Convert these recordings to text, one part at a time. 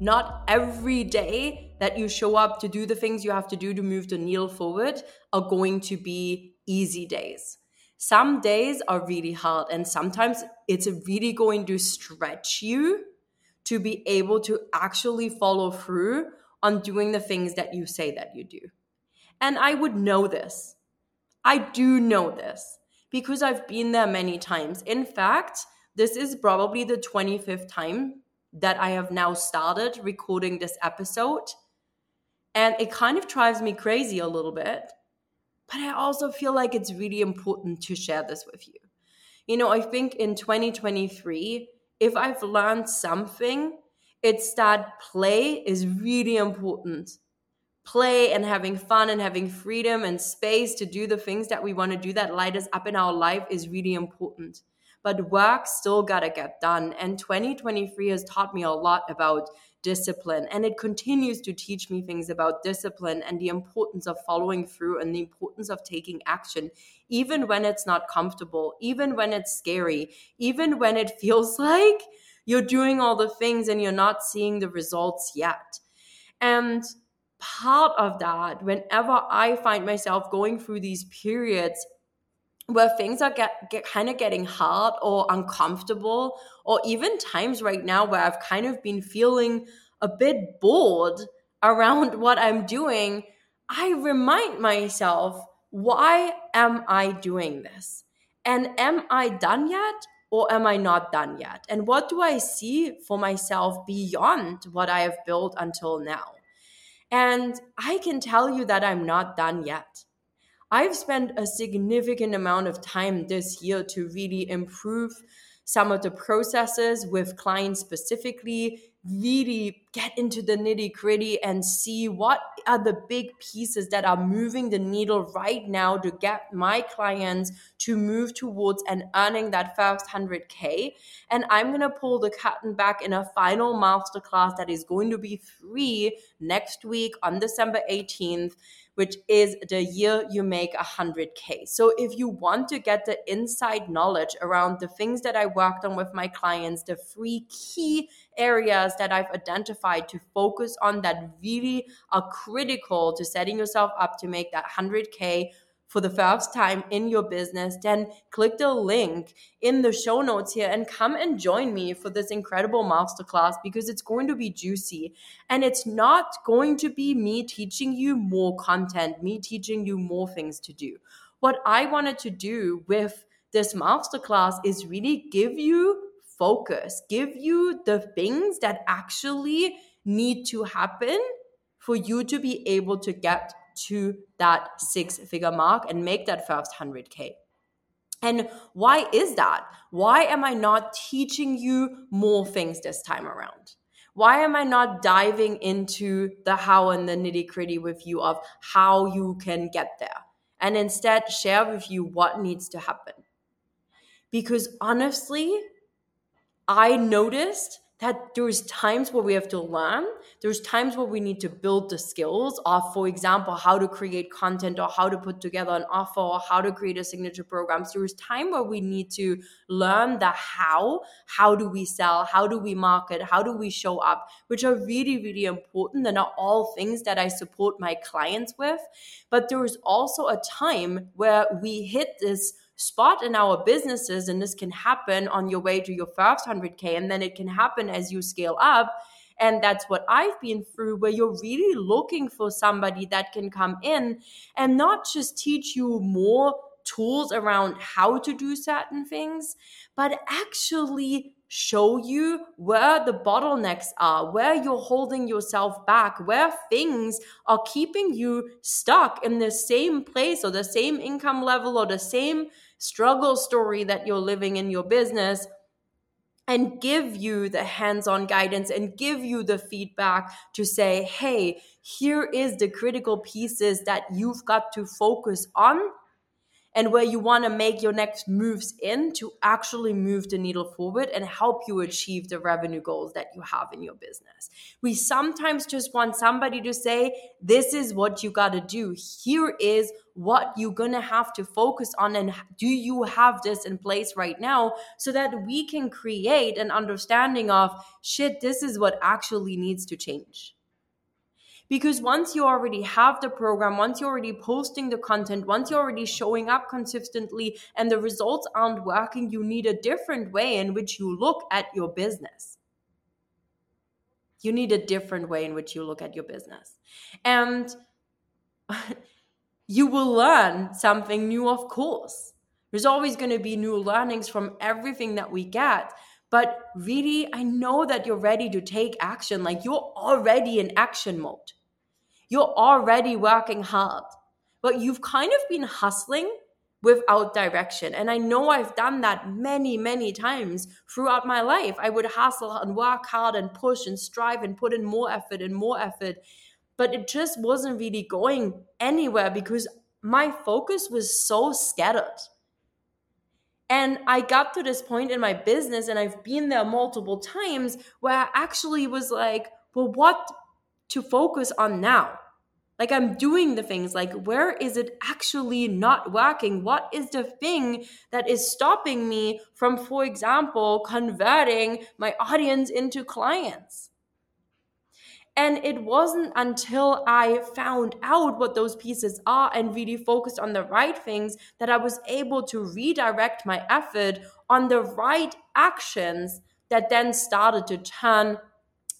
Not every day that you show up to do the things you have to do to move the needle forward are going to be easy days. Some days are really hard, and sometimes it's really going to stretch you to be able to actually follow through on doing the things that you say that you do. And I would know this. I do know this because I've been there many times. In fact, this is probably the 25th time that I have now started recording this episode. And it kind of drives me crazy a little bit. But I also feel like it's really important to share this with you. You know, I think in 2023, if I've learned something, it's that play is really important. Play and having fun and having freedom and space to do the things that we want to do that light us up in our life is really important. But work still got to get done. And 2023 has taught me a lot about discipline. And it continues to teach me things about discipline and the importance of following through and the importance of taking action, even when it's not comfortable, even when it's scary, even when it feels like you're doing all the things and you're not seeing the results yet. And part of that, whenever I find myself going through these periods where things are get, get kind of getting hard or uncomfortable or even times right now where I've kind of been feeling a bit bored around what I'm doing, I remind myself, why am I doing this? And am I done yet or am I not done yet? And what do I see for myself beyond what I have built until now? And I can tell you that I'm not done yet. I've spent a significant amount of time this year to really improve some of the processes with clients specifically, really get into the nitty gritty and see what are the big pieces that are moving the needle right now to get my clients to move towards and earning that first 100K. And I'm going to pull the curtain back in a final masterclass that is going to be free next week on December 18th which is the year you make 100K. So if you want to get the inside knowledge around the things that I worked on with my clients, the three key areas that I've identified to focus on that really are critical to setting yourself up to make that 100K for the first time in your business, then click the link in the show notes here and come and join me for this incredible masterclass because it's going to be juicy. And it's not going to be me teaching you more content, me teaching you more things to do. What I wanted to do with this masterclass is really give you focus, give you the things that actually need to happen for you to be able to get to that six figure mark and make that first 100K. And why is that? Why am I not teaching you more things this time around? Why am I not diving into the how and the nitty gritty with you of how you can get there? And instead share with you what needs to happen. Because honestly, I noticed that there's times where we have to learn there's times where we need to build the skills of for example how to create content or how to put together an offer or how to create a signature program. So there's time where we need to learn the how. How do we sell? How do we market? How do we show up? Which are really really important. Are not all things that i support my clients with. But there is also a time where we hit this spot in our businesses and this can happen on your way to your first 100k and then it can happen as you scale up And that's what I've been through, where you're really looking for somebody that can come in and not just teach you more tools around how to do certain things, but actually show you where the bottlenecks are, where you're holding yourself back, where things are keeping you stuck in the same place or the same income level or the same struggle story that you're living in your business and give you the hands on guidance and give you the feedback to say, hey, here is the critical pieces that you've got to focus on and where you want to make your next moves in to actually move the needle forward and help you achieve the revenue goals that you have in your business. We sometimes just want somebody to say, This is what you got to do. Here is what you're going to have to focus on. And do you have this in place right now so that we can create an understanding of shit, this is what actually needs to change? Because once you already have the program, once you're already posting the content, once you're already showing up consistently and the results aren't working, you need a different way in which you look at your business. You need a different way in which you look at your business. And you will learn something new, of course. There's always going to be new learnings from everything that we get. But really, I know that you're ready to take action. Like you're already in action mode. You're already working hard, but you've kind of been hustling without direction. And I know I've done that many, many times throughout my life. I would hustle and work hard and push and strive and put in more effort and more effort. But it just wasn't really going anywhere because my focus was so scattered. And I got to this point in my business, and I've been there multiple times where I actually was like, well, what to focus on now? Like I'm doing the things, like where is it actually not working? What is the thing that is stopping me from, for example, converting my audience into clients? And it wasn't until I found out what those pieces are and really focused on the right things that I was able to redirect my effort on the right actions that then started to turn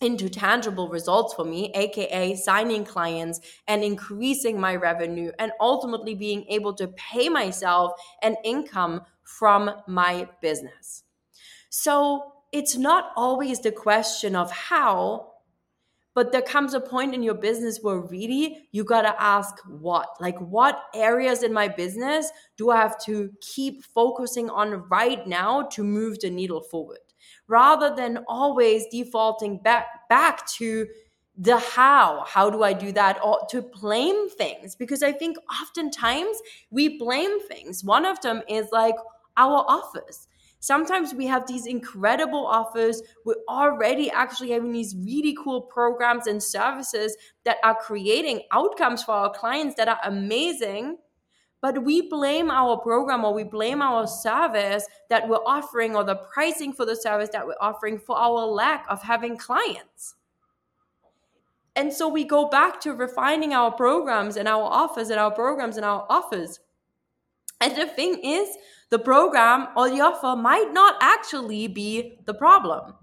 into tangible results for me, aka signing clients and increasing my revenue and ultimately being able to pay myself an income from my business. So it's not always the question of how but there comes a point in your business where really you got to ask what like what areas in my business do i have to keep focusing on right now to move the needle forward? Rather than always defaulting back back to the how how do i do that? Or to blame things because i think oftentimes we blame things. One of them is like our office Sometimes we have these incredible offers. We're already actually having these really cool programs and services that are creating outcomes for our clients that are amazing. But we blame our program or we blame our service that we're offering or the pricing for the service that we're offering for our lack of having clients. And so we go back to refining our programs and our offers and our programs and our offers. And the thing is, the program or the offer might not actually be the problem.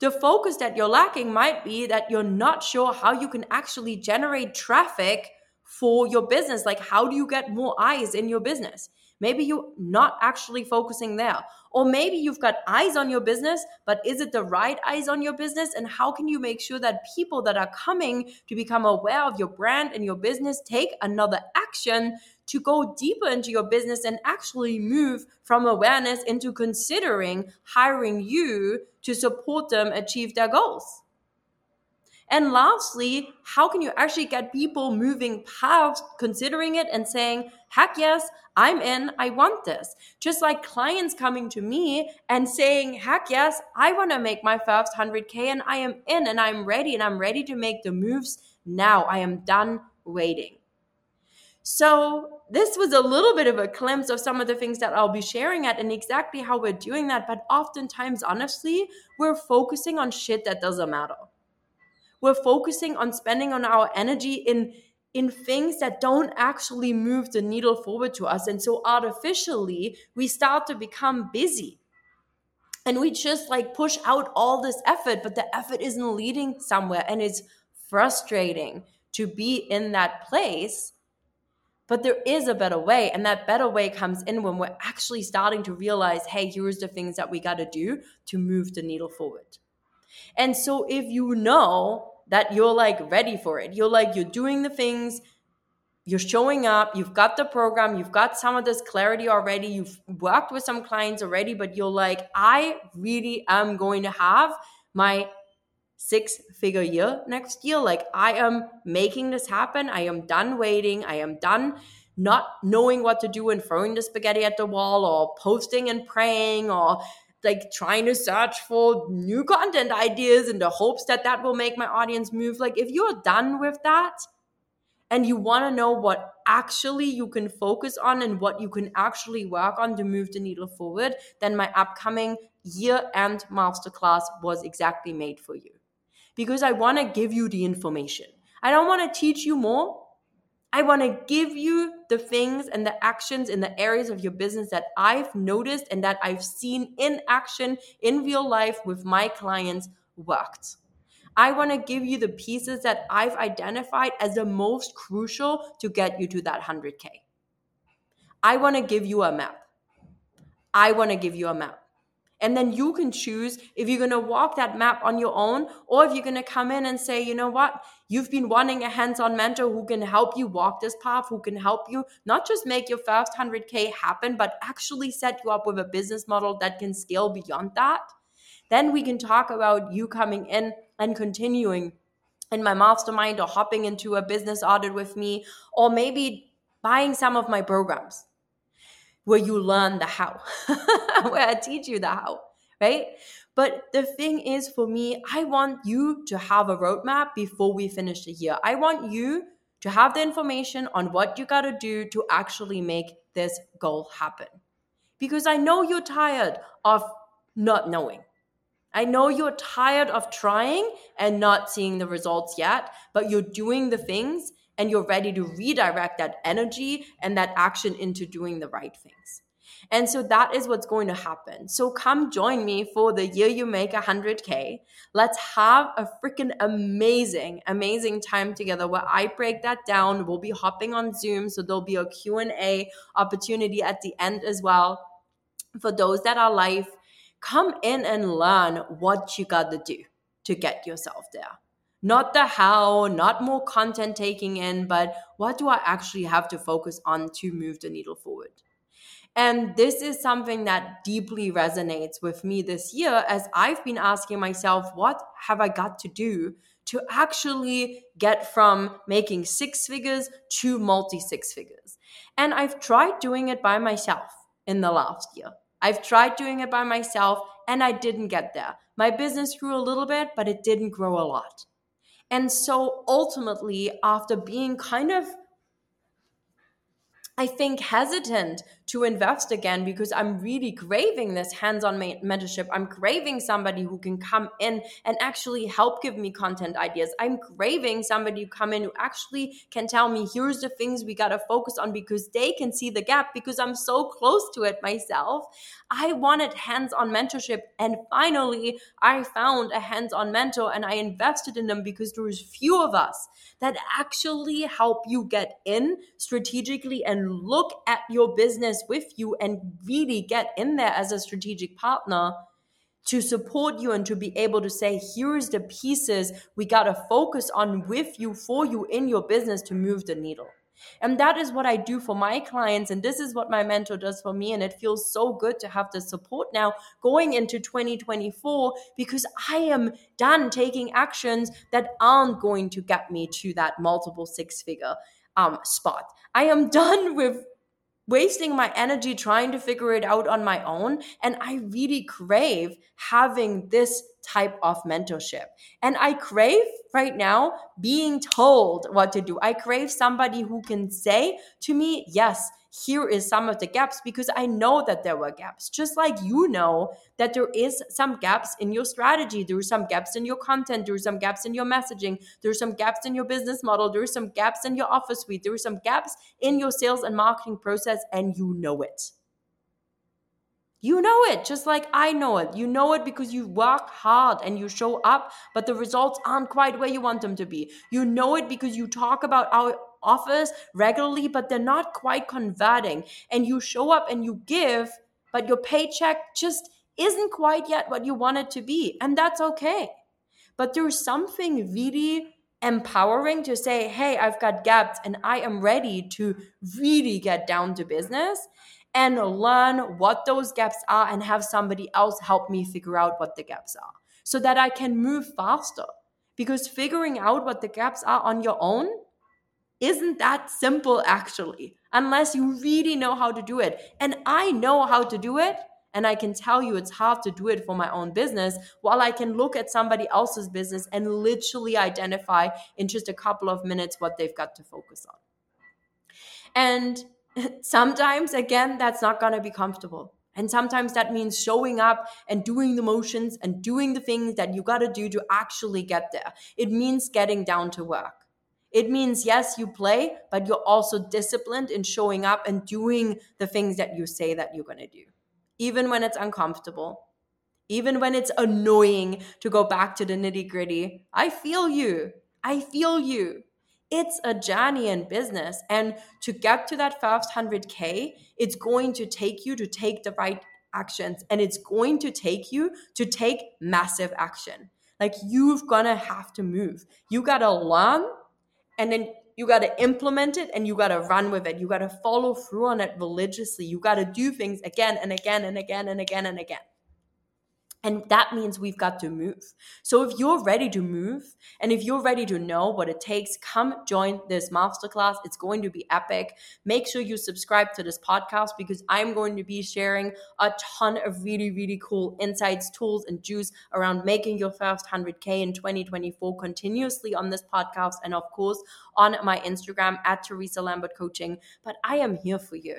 The focus that you're lacking might be that you're not sure how you can actually generate traffic for your business. Like, how do you get more eyes in your business? Maybe you're not actually focusing there. Or maybe you've got eyes on your business, but is it the right eyes on your business? And how can you make sure that people that are coming to become aware of your brand and your business take another action to go deeper into your business and actually move from awareness into considering hiring you to support them achieve their goals. And lastly, how can you actually get people moving past considering it and saying, heck yes, I'm in, I want this. Just like clients coming to me and saying, heck yes, I want to make my first 100K and I am in and I'm ready and I'm ready to make the moves now. I am done waiting. So, this was a little bit of a glimpse of some of the things that I'll be sharing at and exactly how we're doing that. But oftentimes, honestly, we're focusing on shit that doesn't matter. We're focusing on spending on our energy in in things that don't actually move the needle forward to us. And so artificially, we start to become busy. and we just like push out all this effort but the effort isn't leading somewhere and it's frustrating to be in that place but there is a better way and that better way comes in when we're actually starting to realize hey here's the things that we got to do to move the needle forward. And so if you know that you're like ready for it you're like you're doing the things you're showing up, you've got the program, you've got some of this clarity already, you've worked with some clients already, but you're like, I really am going to have my six figure year next year. Like, I am making this happen. I am done waiting. I am done not knowing what to do and throwing the spaghetti at the wall or posting and praying or like trying to search for new content ideas in the hopes that that will make my audience move. Like, if you're done with that, and you want to know what actually you can focus on and what you can actually work on to move the needle forward, then my upcoming year end masterclass was exactly made for you. Because I want to give you the information. I don't want to teach you more. I want to give you the things and the actions in the areas of your business that I've noticed and that I've seen in action in real life with my clients worked. I want to give you the pieces that I've identified as the most crucial to get you to that 100K. I want to give you a map. I want to give you a map. And then you can choose if you're going to walk that map on your own or if you're going to come in and say, you know what, you've been wanting a hands on mentor who can help you walk this path, who can help you not just make your first 100K happen, but actually set you up with a business model that can scale beyond that. Then we can talk about you coming in and continuing in my mastermind or hopping into a business audit with me, or maybe buying some of my programs where you learn the how, where I teach you the how, right? But the thing is, for me, I want you to have a roadmap before we finish the year. I want you to have the information on what you got to do to actually make this goal happen. Because I know you're tired of not knowing. I know you're tired of trying and not seeing the results yet, but you're doing the things and you're ready to redirect that energy and that action into doing the right things. And so that is what's going to happen. So come join me for the year you make 100K. Let's have a freaking amazing, amazing time together where I break that down. We'll be hopping on Zoom, so there'll be a Q&A opportunity at the end as well. For those that are live, come in and learn what you got to do to get yourself there. Not the how, not more content taking in, but what do I actually have to focus on to move the needle forward? And this is something that deeply resonates with me this year as I've been asking myself, what have I got to do to actually get from making six figures to multi six figures? And I've tried doing it by myself in the last year. I've tried doing it by myself and I didn't get there. My business grew a little bit, but it didn't grow a lot. And so ultimately, after being kind of I think, hesitant to invest again because I'm really craving this hands on mentorship. I'm craving somebody who can come in and actually help give me content ideas. I'm craving somebody who come in who actually can tell me, here's the things we got to focus on because they can see the gap because I'm so close to it myself. I wanted hands on mentorship. And finally, I found a hands on mentor and I invested in them because there is few of us that actually help you get in strategically and look at your business with you and really get in there as a strategic partner to support you and to be able to say, here's the pieces we got to focus on with you, for you in your business to move the needle. And that is what I do for my clients. And this is what my mentor does for me. And it feels so good to have the support now going into 2024 because I am done taking actions that aren't going to get me to that multiple six figure um, spot. I am done with wasting my energy trying to figure it out on my own. And I really crave having this type of mentorship. And I crave right now being told what to do. I crave somebody who can say to me, yes, here is some of the gaps because I know that there were gaps. Just like you know that there is some gaps in your strategy, there are some gaps in your content, there are some gaps in your messaging, there are some gaps in your business model, there are some gaps in your office suite, there are some gaps in your sales and marketing process, and you know it. You know it just like I know it. You know it because you work hard and you show up, but the results aren't quite where you want them to be. You know it because you talk about our offers regularly, but they're not quite converting. And you show up and you give, but your paycheck just isn't quite yet what you want it to be. And that's okay. But there's something really empowering to say, hey, I've got gaps and I am ready to really get down to business and learn what those gaps are and have somebody else help me figure out what the gaps are so that I can move faster. Because figuring out what the gaps are on your own isn't that simple actually, unless you really know how to do it. And I know how to do it. And I can tell you it's hard to do it for my own business while I can look at somebody else's business and literally identify in just a couple of minutes what they've got to focus on. And sometimes, again, that's not going to be comfortable. And sometimes that means showing up and doing the motions and doing the things that you got to do to actually get there. It means getting down to work. It means, yes, you play, but you're also disciplined in showing up and doing the things that you say that you're going to do, even when it's uncomfortable, even when it's annoying to go back to the nitty gritty. I feel you. I feel you it's a journey in business. And to get to that first 100K, it's going to take you to take the right actions and it's going to take you to take massive action. Like you've gonna have to move. You gotta learn and then you got to implement it and you got to run with it. You got to follow through on it religiously. You got to do things again and again and again and again and again. And that means we've got to move. So if you're ready to move and if you're ready to know what it takes, come join this masterclass. It's going to be epic. Make sure you subscribe to this podcast because I'm going to be sharing a ton of really, really cool insights, tools, and juice around making your first 100K in 2024 continuously on this podcast and, of course, on my Instagram at Theresa Lambert Coaching. But I am here for you.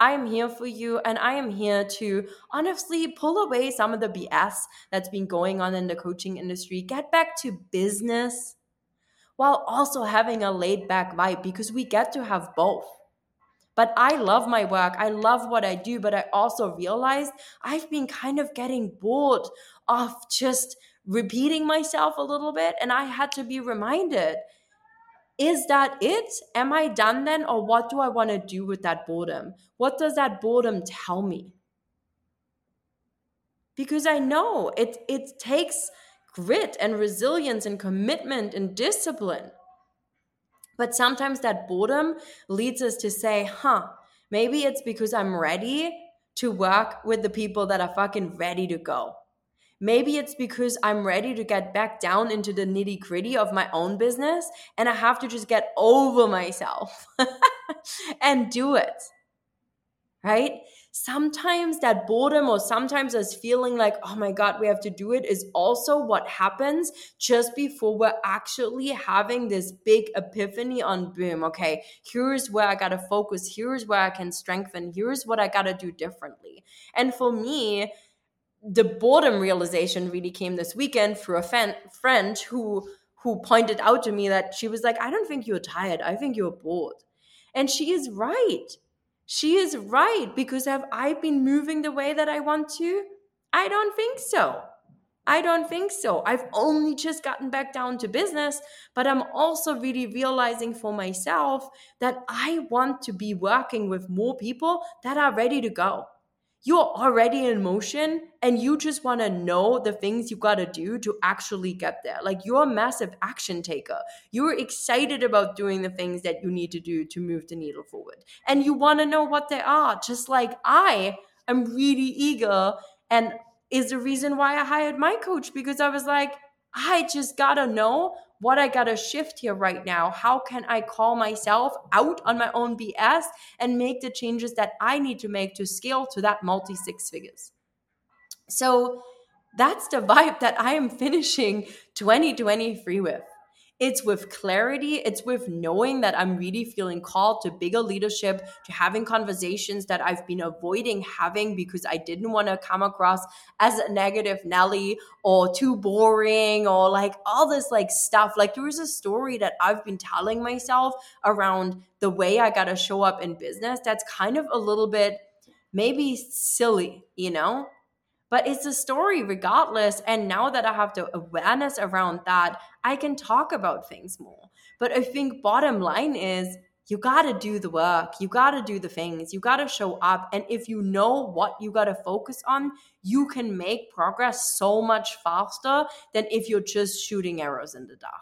I am here for you and I am here to honestly pull away some of the BS that's been going on in the coaching industry, get back to business while also having a laid back vibe because we get to have both. But I love my work. I love what I do, but I also realized I've been kind of getting bored of just repeating myself a little bit and I had to be reminded is that it? Am I done then? Or what do I want to do with that boredom? What does that boredom tell me? Because I know it, it takes grit and resilience and commitment and discipline. But sometimes that boredom leads us to say, huh, maybe it's because I'm ready to work with the people that are fucking ready to go. Maybe it's because I'm ready to get back down into the nitty gritty of my own business and I have to just get over myself and do it. Right? Sometimes that boredom or sometimes us feeling like, oh my God, we have to do it is also what happens just before we're actually having this big epiphany on boom. Okay, here's where I got to focus. Here's where I can strengthen. Here's what I got to do differently. And for me, the boredom realization really came this weekend through a fan, friend who who pointed out to me that she was like, I don't think you're tired. I think you're bored. And she is right. She is right because have I been moving the way that I want to? I don't think so. I don't think so. I've only just gotten back down to business, but I'm also really realizing for myself that I want to be working with more people that are ready to go you're already in motion and you just want to know the things you got to do to actually get there. Like you're a massive action taker. You're excited about doing the things that you need to do to move the needle forward. And you want to know what they are, just like I am really eager and is the reason why I hired my coach because I was like, I just got to know what I got to shift here right now. How can I call myself out on my own BS and make the changes that I need to make to scale to that multi six figures? So that's the vibe that I am finishing 2023 with. It's with clarity, it's with knowing that I'm really feeling called to bigger leadership, to having conversations that I've been avoiding having because I didn't want to come across as a negative Nelly or too boring or like all this like stuff. Like there was a story that I've been telling myself around the way I got to show up in business that's kind of a little bit maybe silly, you know? But it's a story regardless. And now that I have the awareness around that, I can talk about things more. But I think bottom line is you got to do the work. You got to do the things. You got to show up. And if you know what you got to focus on, you can make progress so much faster than if you're just shooting arrows in the dark.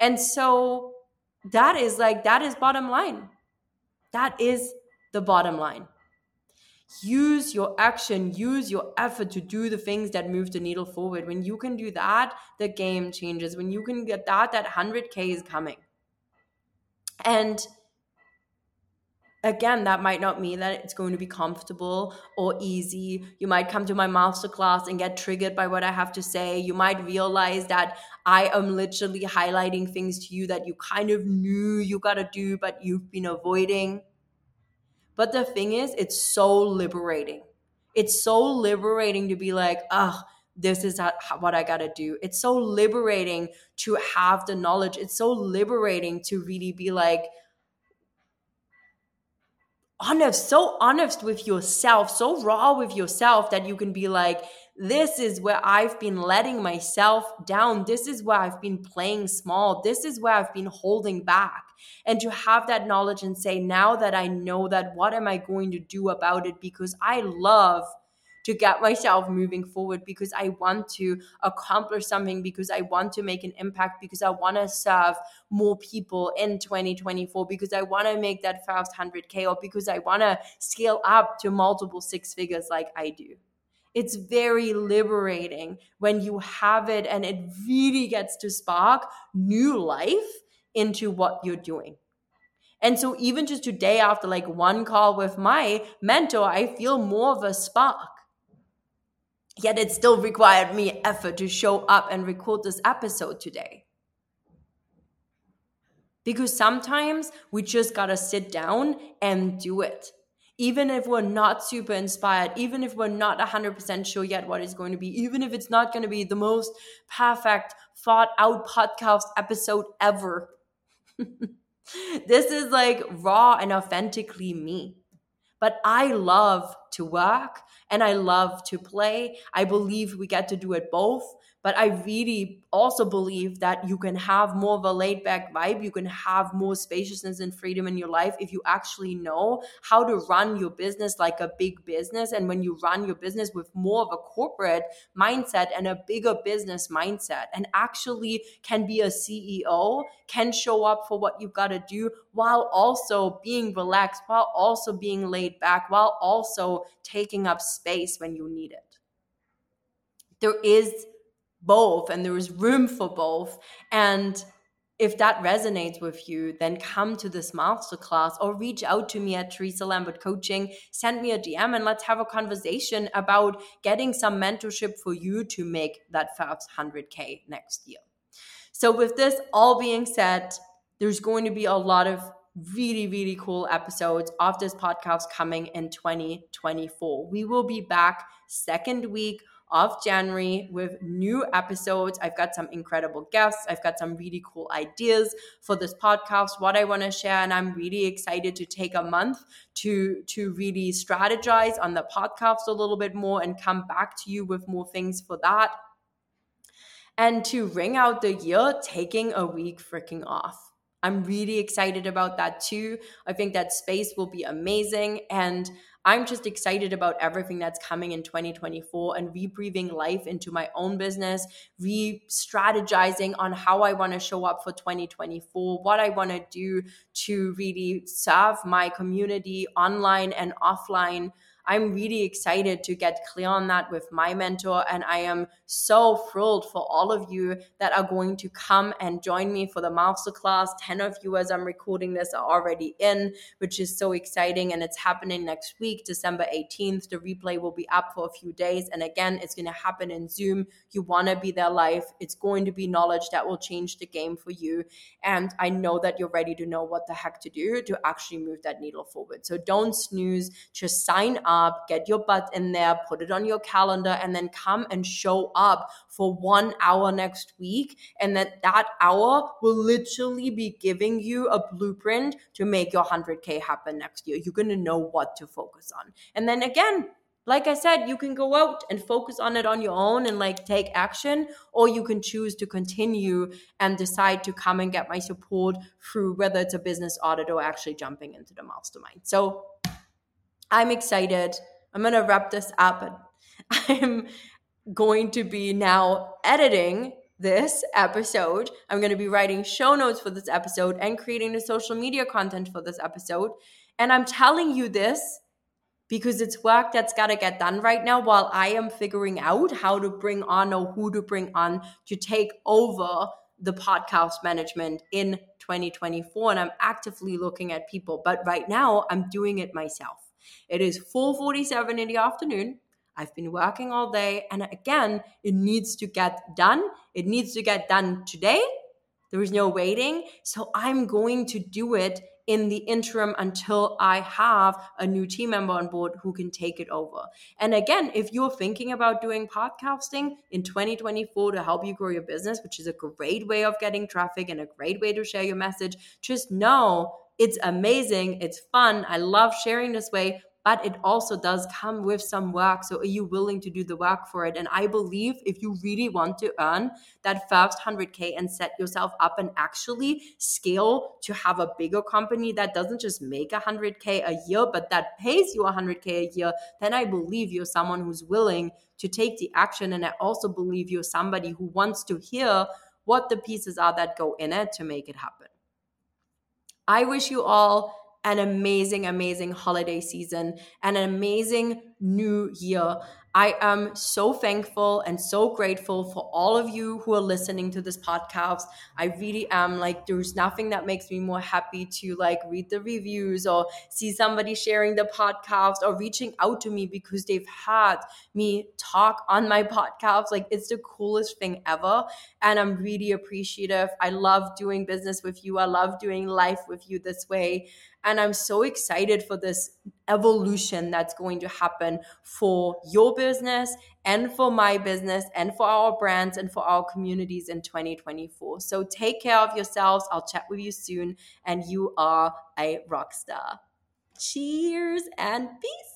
And so that is like, that is bottom line. That is the bottom line. Use your action, use your effort to do the things that move the needle forward. When you can do that, the game changes. When you can get that, that 100K is coming. And again, that might not mean that it's going to be comfortable or easy. You might come to my masterclass and get triggered by what I have to say. You might realize that I am literally highlighting things to you that you kind of knew you got to do, but you've been avoiding. But the thing is, it's so liberating. It's so liberating to be like, oh, this is what I got to do. It's so liberating to have the knowledge. It's so liberating to really be like, honest, so honest with yourself, so raw with yourself that you can be like, this is where I've been letting myself down. This is where I've been playing small. This is where I've been holding back. And to have that knowledge and say, now that I know that, what am I going to do about it? Because I love to get myself moving forward because I want to accomplish something, because I want to make an impact, because I want to serve more people in 2024, because I want to make that first 100K, or because I want to scale up to multiple six figures like I do. It's very liberating when you have it and it really gets to spark new life into what you're doing. And so even just today after like one call with my mentor, I feel more of a spark. Yet it still required me effort to show up and record this episode today. Because sometimes we just gotta sit down and do it. Even if we're not super inspired, even if we're not 100% sure yet what it's going to be, even if it's not going to be the most perfect, thought out podcast episode ever. this is like raw and authentically me. But I love to work and I love to play. I believe we get to do it both. But I really also believe that you can have more of a laid back vibe. You can have more spaciousness and freedom in your life if you actually know how to run your business like a big business. And when you run your business with more of a corporate mindset and a bigger business mindset, and actually can be a CEO, can show up for what you've got to do while also being relaxed, while also being laid back, while also taking up space when you need it. There is both and there is room for both. And if that resonates with you, then come to this masterclass or reach out to me at Theresa Lambert Coaching. Send me a DM and let's have a conversation about getting some mentorship for you to make that first 100K next year. So, with this all being said, there's going to be a lot of really, really cool episodes of this podcast coming in 2024. We will be back second week of January with new episodes. I've got some incredible guests. I've got some really cool ideas for this podcast, what I want to share. And I'm really excited to take a month to, to really strategize on the podcast a little bit more and come back to you with more things for that. And to ring out the year, taking a week freaking off. I'm really excited about that too. I think that space will be amazing. And I'm just excited about everything that's coming in 2024 and rebreathing life into my own business, re strategizing on how I want to show up for 2024, what I want to do to really serve my community online and offline. I'm really excited to get clear on that with my mentor. And I am so thrilled for all of you that are going to come and join me for the masterclass. 10 of you, as I'm recording this, are already in, which is so exciting. And it's happening next week, December 18th. The replay will be up for a few days. And again, it's going to happen in Zoom. You want to be there live. It's going to be knowledge that will change the game for you. And I know that you're ready to know what the heck to do to actually move that needle forward. So don't snooze, just sign up up, get your butt in there, put it on your calendar, and then come and show up for one hour next week. And that that hour will literally be giving you a blueprint to make your 100K happen next year. You're going to know what to focus on. And then again, like I said, you can go out and focus on it on your own and like take action, or you can choose to continue and decide to come and get my support through whether it's a business audit or actually jumping into the mastermind. So I'm excited. I'm going to wrap this up. I'm going to be now editing this episode. I'm going to be writing show notes for this episode and creating the social media content for this episode. And I'm telling you this because it's work that's got to get done right now while I am figuring out how to bring on or who to bring on to take over the podcast management in 2024 and I'm actively looking at people but right now I'm doing it myself. It is 4:47 in the afternoon. I've been working all day and again it needs to get done. It needs to get done today. There is no waiting. So I'm going to do it in the interim until I have a new team member on board who can take it over. And again, if you're thinking about doing podcasting in 2024 to help you grow your business, which is a great way of getting traffic and a great way to share your message, just know it's amazing. It's fun. I love sharing this way, but it also does come with some work. So are you willing to do the work for it? And I believe if you really want to earn that first 100K and set yourself up and actually scale to have a bigger company that doesn't just make 100K a year, but that pays you 100K a year, then I believe you're someone who's willing to take the action. And I also believe you're somebody who wants to hear what the pieces are that go in it to make it happen. I wish you all an amazing, amazing holiday season and an amazing new year. I am so thankful and so grateful for all of you who are listening to this podcast. I really am like, there's nothing that makes me more happy to like read the reviews or see somebody sharing the podcast or reaching out to me because they've had me talk on my podcast. Like, it's the coolest thing ever. And I'm really appreciative. I love doing business with you, I love doing life with you this way. And I'm so excited for this evolution that's going to happen for your business and for my business and for our brands and for our communities in 2024. So take care of yourselves. I'll chat with you soon. And you are a rock star. Cheers and peace.